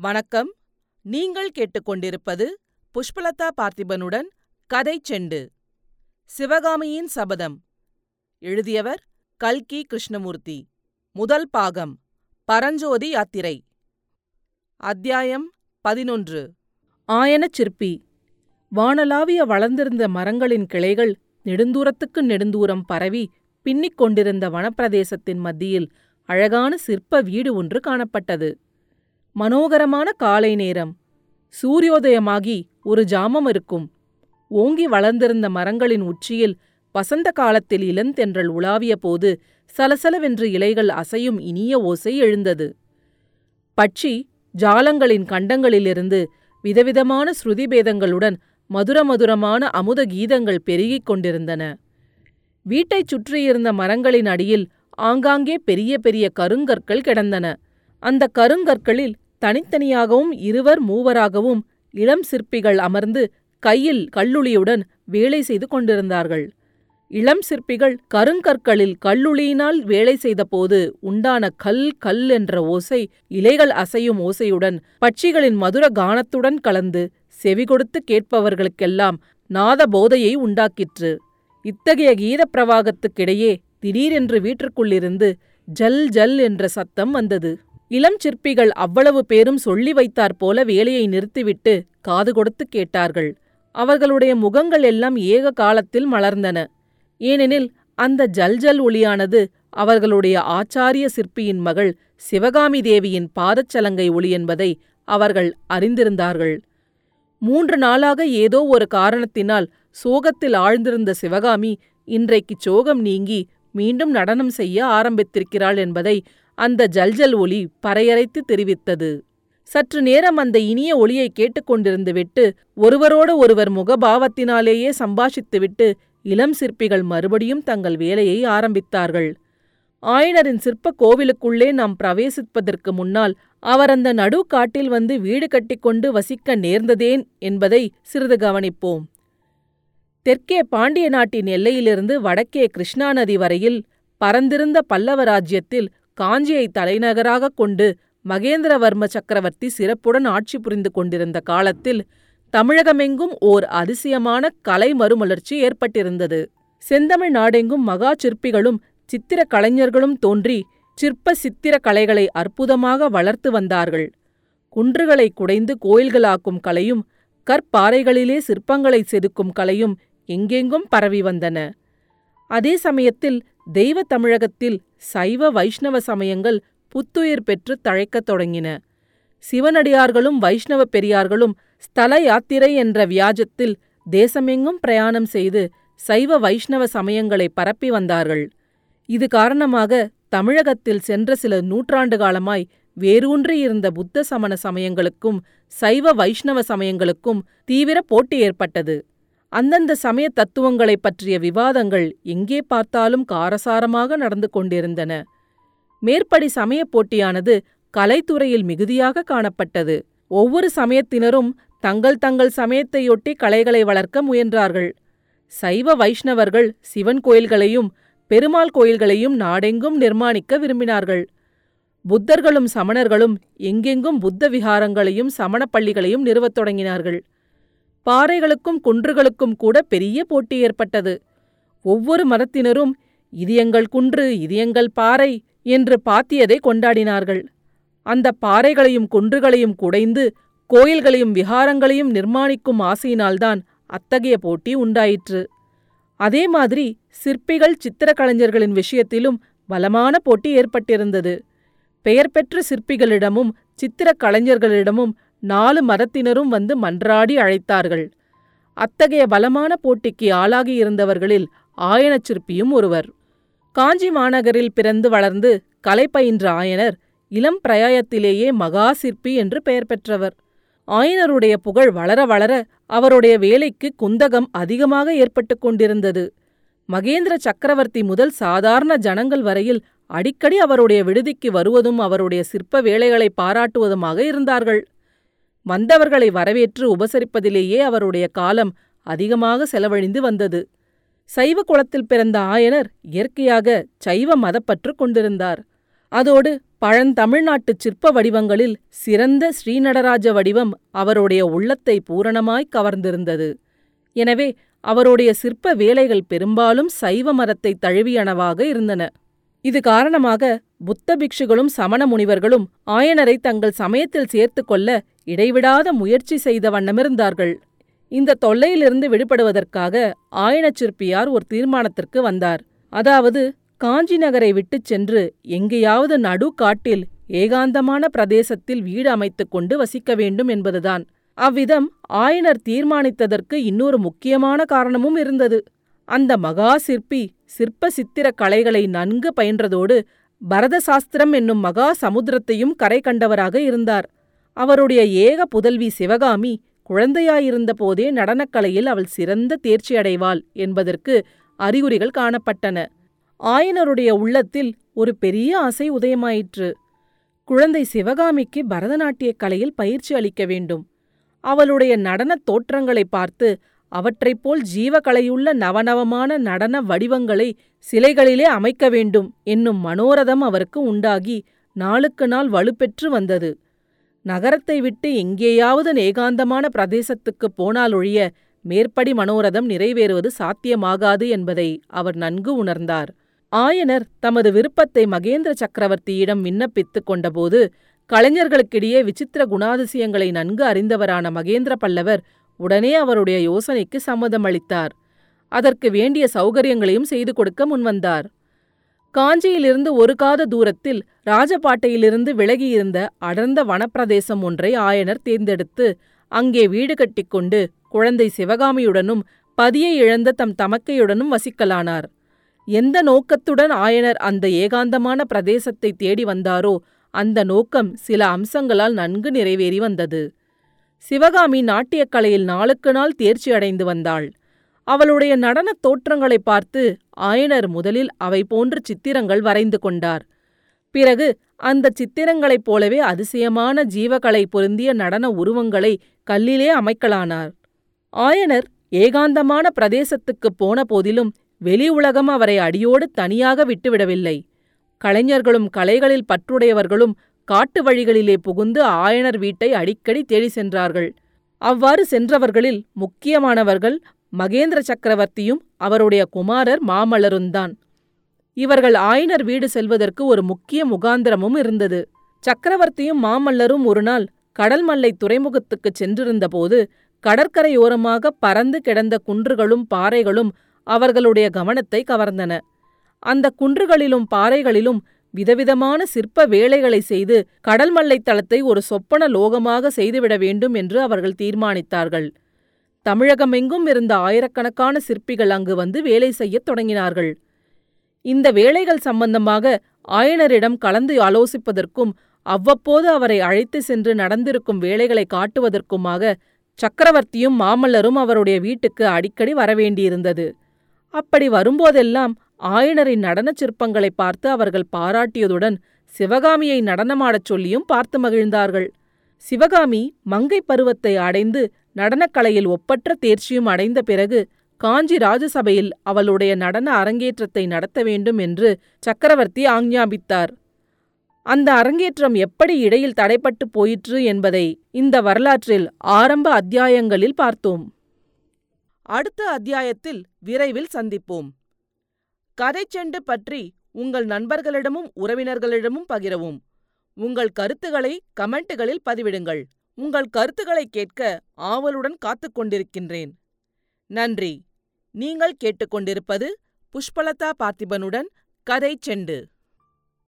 வணக்கம். நீங்கள் கேட்டுக்கொண்டிருப்பது புஷ்பலதா பார்த்திபனுடன் கதை செண்டு. சிவகாமியின் சபதம். எழுதியவர் கல்கி கிருஷ்ணமூர்த்தி. முதல் பாகம். பரஞ்சோதி யாத்திரை. அத்தியாயம் பதினொன்று. ஆயனச் சிற்பி வானலாவிய வளர்ந்திருந்த மரங்களின் கிளைகள் நெடுந்தூரத்துக்கு நெடுந்தூரம் பரவி பின்னிக் கொண்டிருந்த வனப்பிரதேசத்தின் மத்தியில் அழகான சிற்ப வீடு ஒன்று காணப்பட்டது. மனோகரமான காலை நேரம். சூரியோதயமாகி ஒரு ஜாமம் இருக்கும். ஓங்கி வளர்ந்திருந்த மரங்களின் உச்சியில் வசந்த காலத்தில் இளந்தென்றல் உலாவிய போது சலசலவென்று இலைகள் அசையும் இனிய ஓசை எழுந்தது. பட்சி ஜாலங்களின் கண்டங்களிலிருந்து விதவிதமான ஸ்ருதிபேதங்களுடன் மதுரமதுரமான அமுத கீதங்கள் பெருகிக் கொண்டிருந்தன. வீட்டைச் சுற்றியிருந்த மரங்களின் அடியில் ஆங்காங்கே பெரிய பெரிய கருங்கற்கள் கிடந்தன. அந்த கருங்கற்களில் தனித்தனியாகவும் இருவர் மூவராகவும் இளம் சிற்பிகள் அமர்ந்து கையில் கல்லுளியுடன் வேலை செய்து கொண்டிருந்தார்கள். இளம் சிற்பிகள் கருங்கற்களில் கல்லுளியினால் வேலை செய்தபோது உண்டான கல் கல் என்ற ஓசை இலைகள் அசையும் ஓசையுடன் பட்சிகளின் மதுர கானத்துடன் கலந்து செவி கொடுத்து கேட்பவர்களுக்கெல்லாம் நாத போதையை உண்டாக்கிற்று. இத்தகைய கீத பிரவாகத்துக்கிடையே திடீரென்று வீட்டிற்குள்ளிருந்து ஜல் ஜல் என்ற சத்தம் வந்தது. இளம் சிற்பிகள் அவ்வளவு பேரும் சொல்லி வைத்தாற்போல வேலையை நிறுத்திவிட்டு காது கொடுத்து கேட்டார்கள். அவர்களுடைய முகங்கள் எல்லாம் ஏக காலத்தில் மலர்ந்தன. ஏனெனில் அந்த ஜல்ஜல் ஒளியானது அவர்களுடைய ஆச்சாரிய சிற்பியின் மகள் சிவகாமி தேவியின் பாதச்சலங்கை ஒளி என்பதை அவர்கள் அறிந்திருந்தார்கள். மூன்று நாளாக ஏதோ ஒரு காரணத்தினால் சோகத்தில் ஆழ்ந்திருந்த சிவகாமி இன்றைக்கு சோகம் நீங்கி மீண்டும் நடனம் செய்ய ஆரம்பித்திருக்கிறாள் என்பதை அந்த ஜல்ஜல் ஒளி பறையரைத்து தெரிவித்தது. சற்று நேரம் அந்த இனிய ஒளியை கேட்டுக்கொண்டிருந்து விட்டு ஒருவரோடு ஒருவர் முகபாவத்தினாலேயே சம்பாஷித்துவிட்டு இளம் சிற்பிகள் மறுபடியும் தங்கள் வேலையை ஆரம்பித்தார்கள். ஆயனரின் சிற்ப கோவிலுக்குள்ளே நாம் பிரவேசிப்பதற்கு முன்னால் அவர் அந்த நடு காட்டில் வந்து வீடு கட்டிக்கொண்டு வசிக்க நேர்ந்ததேன் என்பதை சிறிது கவனிப்போம். தெற்கே பாண்டிய நாட்டின் எல்லையிலிருந்து வடக்கே கிருஷ்ணா நதி வரையில் பரந்திருந்த பல்லவ ராஜ்யத்தில் காஞ்சியை தலைநகராகக் கொண்டு மகேந்திரவர்ம சக்கரவர்த்தி சிறப்புடன் ஆட்சி புரிந்து கொண்டிருந்த காலத்தில் தமிழகமெங்கும் ஓர் அதிசயமான கலை மறுமலர்ச்சி ஏற்பட்டிருந்தது. செந்தமிழ் நாடெங்கும் மகா சிற்பிகளும் சித்திர கலைஞர்களும் தோன்றி சிற்ப சித்திர கலைகளை அற்புதமாக வளர்த்து வந்தார்கள். குன்றுகளை குடைந்து கோயில்களாக்கும் கலையும் கற்பாறைகளிலே சிற்பங்களை செதுக்கும் கலையும் எங்கெங்கும் பரவி வந்தன. அதே சமயத்தில் தெய்வ தமிழகத்தில் சைவ வைஷ்ணவ சமயங்கள் புத்துயிர் பெற்று தழைக்கத் தொடங்கின. சிவனடியார்களும் வைஷ்ணவ பெரியார்களும் ஸ்தல யாத்திரை என்ற வியாஜத்தில் தேசமெங்கும் பிரயாணம் செய்து சைவ வைஷ்ணவ சமயங்களை பரப்பி வந்தார்கள். இது காரணமாக தமிழகத்தில் சென்ற சில நூற்றாண்டு காலமாய் வேரூன்றியிருந்த புத்த சமண சமயங்களுக்கும் சைவ வைஷ்ணவ சமயங்களுக்கும் தீவிர போட்டி ஏற்பட்டது. அந்தந்த சமய தத்துவங்களைப் பற்றிய விவாதங்கள் எங்கே பார்த்தாலும் காரசாரமாக நடந்து கொண்டிருந்தன. மேற்படி சமயப் போட்டியானது கலைத்துறையில் மிகுதியாக காணப்பட்டது. ஒவ்வொரு சமயத்தினரும் தங்கள் தங்கள் சமயத்தையொட்டி கலைகளை வளர்க்க முயன்றார்கள். சைவ வைஷ்ணவர்கள் சிவன் கோயில்களையும் பெருமாள் கோயில்களையும் நாடெங்கும் நிர்மாணிக்க விரும்பினார்கள். புத்தர்களும் சமணர்களும் எங்கெங்கும் புத்த விகாரங்களையும் சமணப் பள்ளிகளையும் நிறுவத் தொடங்கினார்கள். பாறைகளுக்கும் குன்றுகளுக்கும் கூட பெரிய போட்டி ஏற்பட்டது. ஒவ்வொரு மரத்தினரும் இது எங்கள் குன்று இது எங்கள் பாறை என்று பாத்தியதை கொண்டாடினார்கள். அந்த பாறைகளையும் குன்றுகளையும் குடைந்து கோயில்களையும் விஹாரங்களையும் நிர்மாணிக்கும் ஆசையினால்தான் அத்தகைய போட்டி உண்டாயிற்று. அதே மாதிரி சிற்பிகள் சித்திரக்கலைஞர்களின் விஷயத்திலும் பலமான போட்டி ஏற்பட்டிருந்தது. பெயர் பெற்ற சிற்பிகளிடமும் சித்திரக் கலைஞர்களிடமும் நாலு மதத்தினரும் வந்து மன்றாடி அழைத்தார்கள். அத்தகைய பலமான போட்டிக்கு ஆளாகியிருந்தவர்களில் ஆயனச்சிற்பியும் ஆயனச் சிற்பியும் ஒருவர். காஞ்சி மாநகரில் பிறந்து வளர்ந்து கலை பயின்ற ஆயனர் இளம் பிரயாயத்திலேயே மகா சிற்பி என்று பெயர் பெற்றவர். ஆயனருடைய புகழ் வளர வளர அவருடைய வேலைக்கு குந்தகம் அதிகமாக ஏற்பட்டு கொண்டிருந்தது. மகேந்திர சக்கரவர்த்தி முதல் சாதாரண ஜனங்கள் வரையில் அடிக்கடி அவருடைய விடுதிக்கு வருவதும் அவருடைய சிற்ப வேலைகளை பாராட்டுவதுமாக இருந்தார்கள். வந்தவர்களை வரவேற்று உபசரிப்பதிலேயே அவருடைய காலம் அதிகமாக செலவழிந்து வந்தது. சைவ குலத்தில் பிறந்த ஆயனர் இயற்கையாக சைவ மதப்பற்று கொண்டிருந்தார். அதோடு பழந்தமிழ்நாட்டு சிற்ப வடிவங்களில் சிறந்த ஸ்ரீநடராஜ வடிவம் அவருடைய உள்ளத்தை பூரணமாய் கவர்ந்திருந்தது. எனவே அவருடைய சிற்ப வேலைகள் பெரும்பாலும் சைவ மரத்தை தழுவியனவாக இருந்தன. இது காரணமாக புத்த பிக்ஷுகளும் சமண முனிவர்களும் ஆயனரை தங்கள் சமயத்தில் சேர்த்து கொள்ள இடைவிடாத முயற்சி செய்த வண்ணமிருந்தார்கள் இந்த தொல்லையிலிருந்து விடுபடுவதற்காக ஆயனச் சிற்பியார் ஒரு தீர்மானத்திற்கு வந்தார். அதாவது காஞ்சி நகரை விட்டுச் சென்று எங்கேயாவது நடு காட்டில் ஏகாந்தமான பிரதேசத்தில் வீடு அமைத்துக் கொண்டு வசிக்க வேண்டும் என்பதுதான். அவ்விதம் ஆயனர் தீர்மானித்ததற்கு இன்னொரு முக்கியமான காரணமும் இருந்தது. அந்த மகா சிற்பி சிற்ப சித்திர கலைகளை நன்கு பயின்றதோடு பரத சாஸ்திரம் என்னும் மகா சமுத்திரத்தையும் கரை கண்டவராக இருந்தார். அவருடைய ஏக புதல்வி சிவகாமி குழந்தையாயிருந்த போதே நடனக்கலையில் அவள் சிறந்த தேர்ச்சி அடைவாள் என்பதற்கு அறிகுறிகள் காணப்பட்டன. ஆயனருடைய உள்ளத்தில் ஒரு பெரிய ஆசை உதயமாயிற்று. குழந்தை சிவகாமிக்கு பரதநாட்டியக் கலையில் பயிற்சி அளிக்க வேண்டும். அவளுடைய நடனத் தோற்றங்களை பார்த்து அவற்றைப் போல் ஜீவகலையுள்ள நவநவமான நடன வடிவங்களை சிலைகளிலே அமைக்க வேண்டும் என்னும் மனோரதம் அவருக்கு உண்டாகி நாளுக்கு நாள் வலுப்பெற்று வந்தது. நகரத்தை விட்டு எங்கேயாவது ஏகாந்தமான பிரதேசத்துக்குப் போனாலொழிய மேற்படி மனோரதம் நிறைவேறுவது சாத்தியமாகாது என்பதை அவர் நன்கு உணர்ந்தார். ஆயனர் தமது விருப்பத்தை மகேந்திர சக்கரவர்த்தியிடம் விண்ணப்பித்துக் கொண்டபோது கலைஞர்களுக்கிடையே விசித்திர குணாதிசயங்களை நன்கு அறிந்தவரான மகேந்திர பல்லவர் உடனே அவருடைய யோசனைக்கு சம்மதம் அளித்தார் அதற்கு வேண்டிய சௌகரியங்களையும் செய்து கொடுக்க முன்வந்தார். காஞ்சியிலிருந்து ஒரு காத தூரத்தில் ராஜபாட்டையிலிருந்து விலகியிருந்த அடர்ந்த வனப்பிரதேசம் ஒன்றை ஆயனர் தேர்ந்தெடுத்து அங்கே வீடு கட்டிக்கொண்டு குழந்தை சிவகாமியுடனும் பதியை இழந்த தம் தமக்கையுடனும் வசிக்கலானார். எந்த நோக்கத்துடன் ஆயனர் அந்த ஏகாந்தமான பிரதேசத்தை தேடி வந்தாரோ அந்த நோக்கம் சில அம்சங்களால் நன்கு நிறைவேறி வந்தது. சிவகாமி நாட்டியக் கலையில் நாளுக்கு நாள் தேர்ச்சி அடைந்து வந்தாள். அவளுடைய நடனத் தோற்றங்களைப் பார்த்து ஆயனர் முதலில் அவை போன்ற சித்திரங்கள் வரைந்து கொண்டார். பிறகு அந்த சித்திரங்களைப் போலவே அதிசயமான ஜீவகலை பொருந்திய நடன உருவங்களை கல்லிலே அமைக்கலானார். ஆயனர் ஏகாந்தமான பிரதேசத்துக்குப் போன போதிலும் வெளி உலகம் அவரை அடியோடு தனியாக விட்டுவிடவில்லை. கலைஞர்களும் கலைகளில் பற்றுடையவர்களும் காட்டு வழிகளிலே புகுந்து ஆயனர் வீட்டை அடிக்கடி தேடி சென்றார்கள். அவ்வாறு சென்றவர்களில் முக்கியமானவர்கள் மகேந்திர சக்கரவர்த்தியும் அவருடைய குமாரர் மாமல்லருந்தான். இவர்கள் ஆயனர் வீடு செல்வதற்கு ஒரு முக்கிய முகாந்திரமும் இருந்தது. சக்கரவர்த்தியும் மாமல்லரும் ஒருநாள் கடல் மல்லை துறைமுகத்துக்குச் சென்றிருந்தபோது கடற்கரையோரமாக பறந்து கிடந்த குன்றுகளும் பாறைகளும் அவர்களுடைய கவனத்தை கவர்ந்தன. அந்த குன்றுகளிலும் பாறைகளிலும் விதவிதமான சிற்ப வேலைகளை செய்து கடல் மல்லைத் தளத்தை ஒரு சொப்பன லோகமாக செய்துவிட வேண்டும் என்று அவர்கள் தீர்மானித்தார்கள். தமிழகமெங்கும் இருந்த ஆயிரக்கணக்கான சிற்பிகள் அங்கு வந்து வேலை செய்யத் தொடங்கினார்கள். இந்த வேலைகள் சம்பந்தமாக ஆயனரிடம் கலந்து ஆலோசிப்பதற்கும் அவ்வப்போது அவரை அழைத்து சென்று நடந்திருக்கும் வேலைகளை காட்டுவதற்குமாக சக்கரவர்த்தியும் மாமல்லரும் அவருடைய வீட்டுக்கு அடிக்கடி வரவேண்டியிருந்தது. அப்படி வரும்போதெல்லாம் ஆயனரின் நடனச் சிற்பங்களை பார்த்து அவர்கள் பாராட்டியதுடன் சிவகாமியை நடனமாடச் சொல்லியும் பார்த்து மகிழ்ந்தார்கள். சிவகாமி மங்கை பருவத்தை அடைந்து நடனக்கலையில் ஒப்பற்ற தேர்ச்சியும் அடைந்த பிறகு காஞ்சி ராஜசபையில் அவளுடைய நடன அரங்கேற்றத்தை நடத்த வேண்டும் என்று சக்கரவர்த்தி ஆஞ்ஞாபித்தார். அந்த அரங்கேற்றம் எப்படி இடையில் தடைப்பட்டு போயிற்று என்பதை இந்த வரலாற்றில் ஆரம்ப அத்தியாயங்களில் பார்த்தோம். அடுத்த அத்தியாயத்தில் விரைவில் சந்திப்போம். கதைச்செண்டு பற்றி உங்கள் நண்பர்களிடமும் உறவினர்களிடமும் பகிரவும். உங்கள் கருத்துக்களை கமெண்ட்டுகளில் பதிவிடுங்கள். உங்கள் கருத்துக்களை கேட்க ஆவலுடன் காத்துக் கொண்டிருக்கின்றேன். நன்றி. நீங்கள் கேட்டுக்கொண்டிருப்பது புஷ்பலதா பார்த்திபனுடன் கதை செண்டு.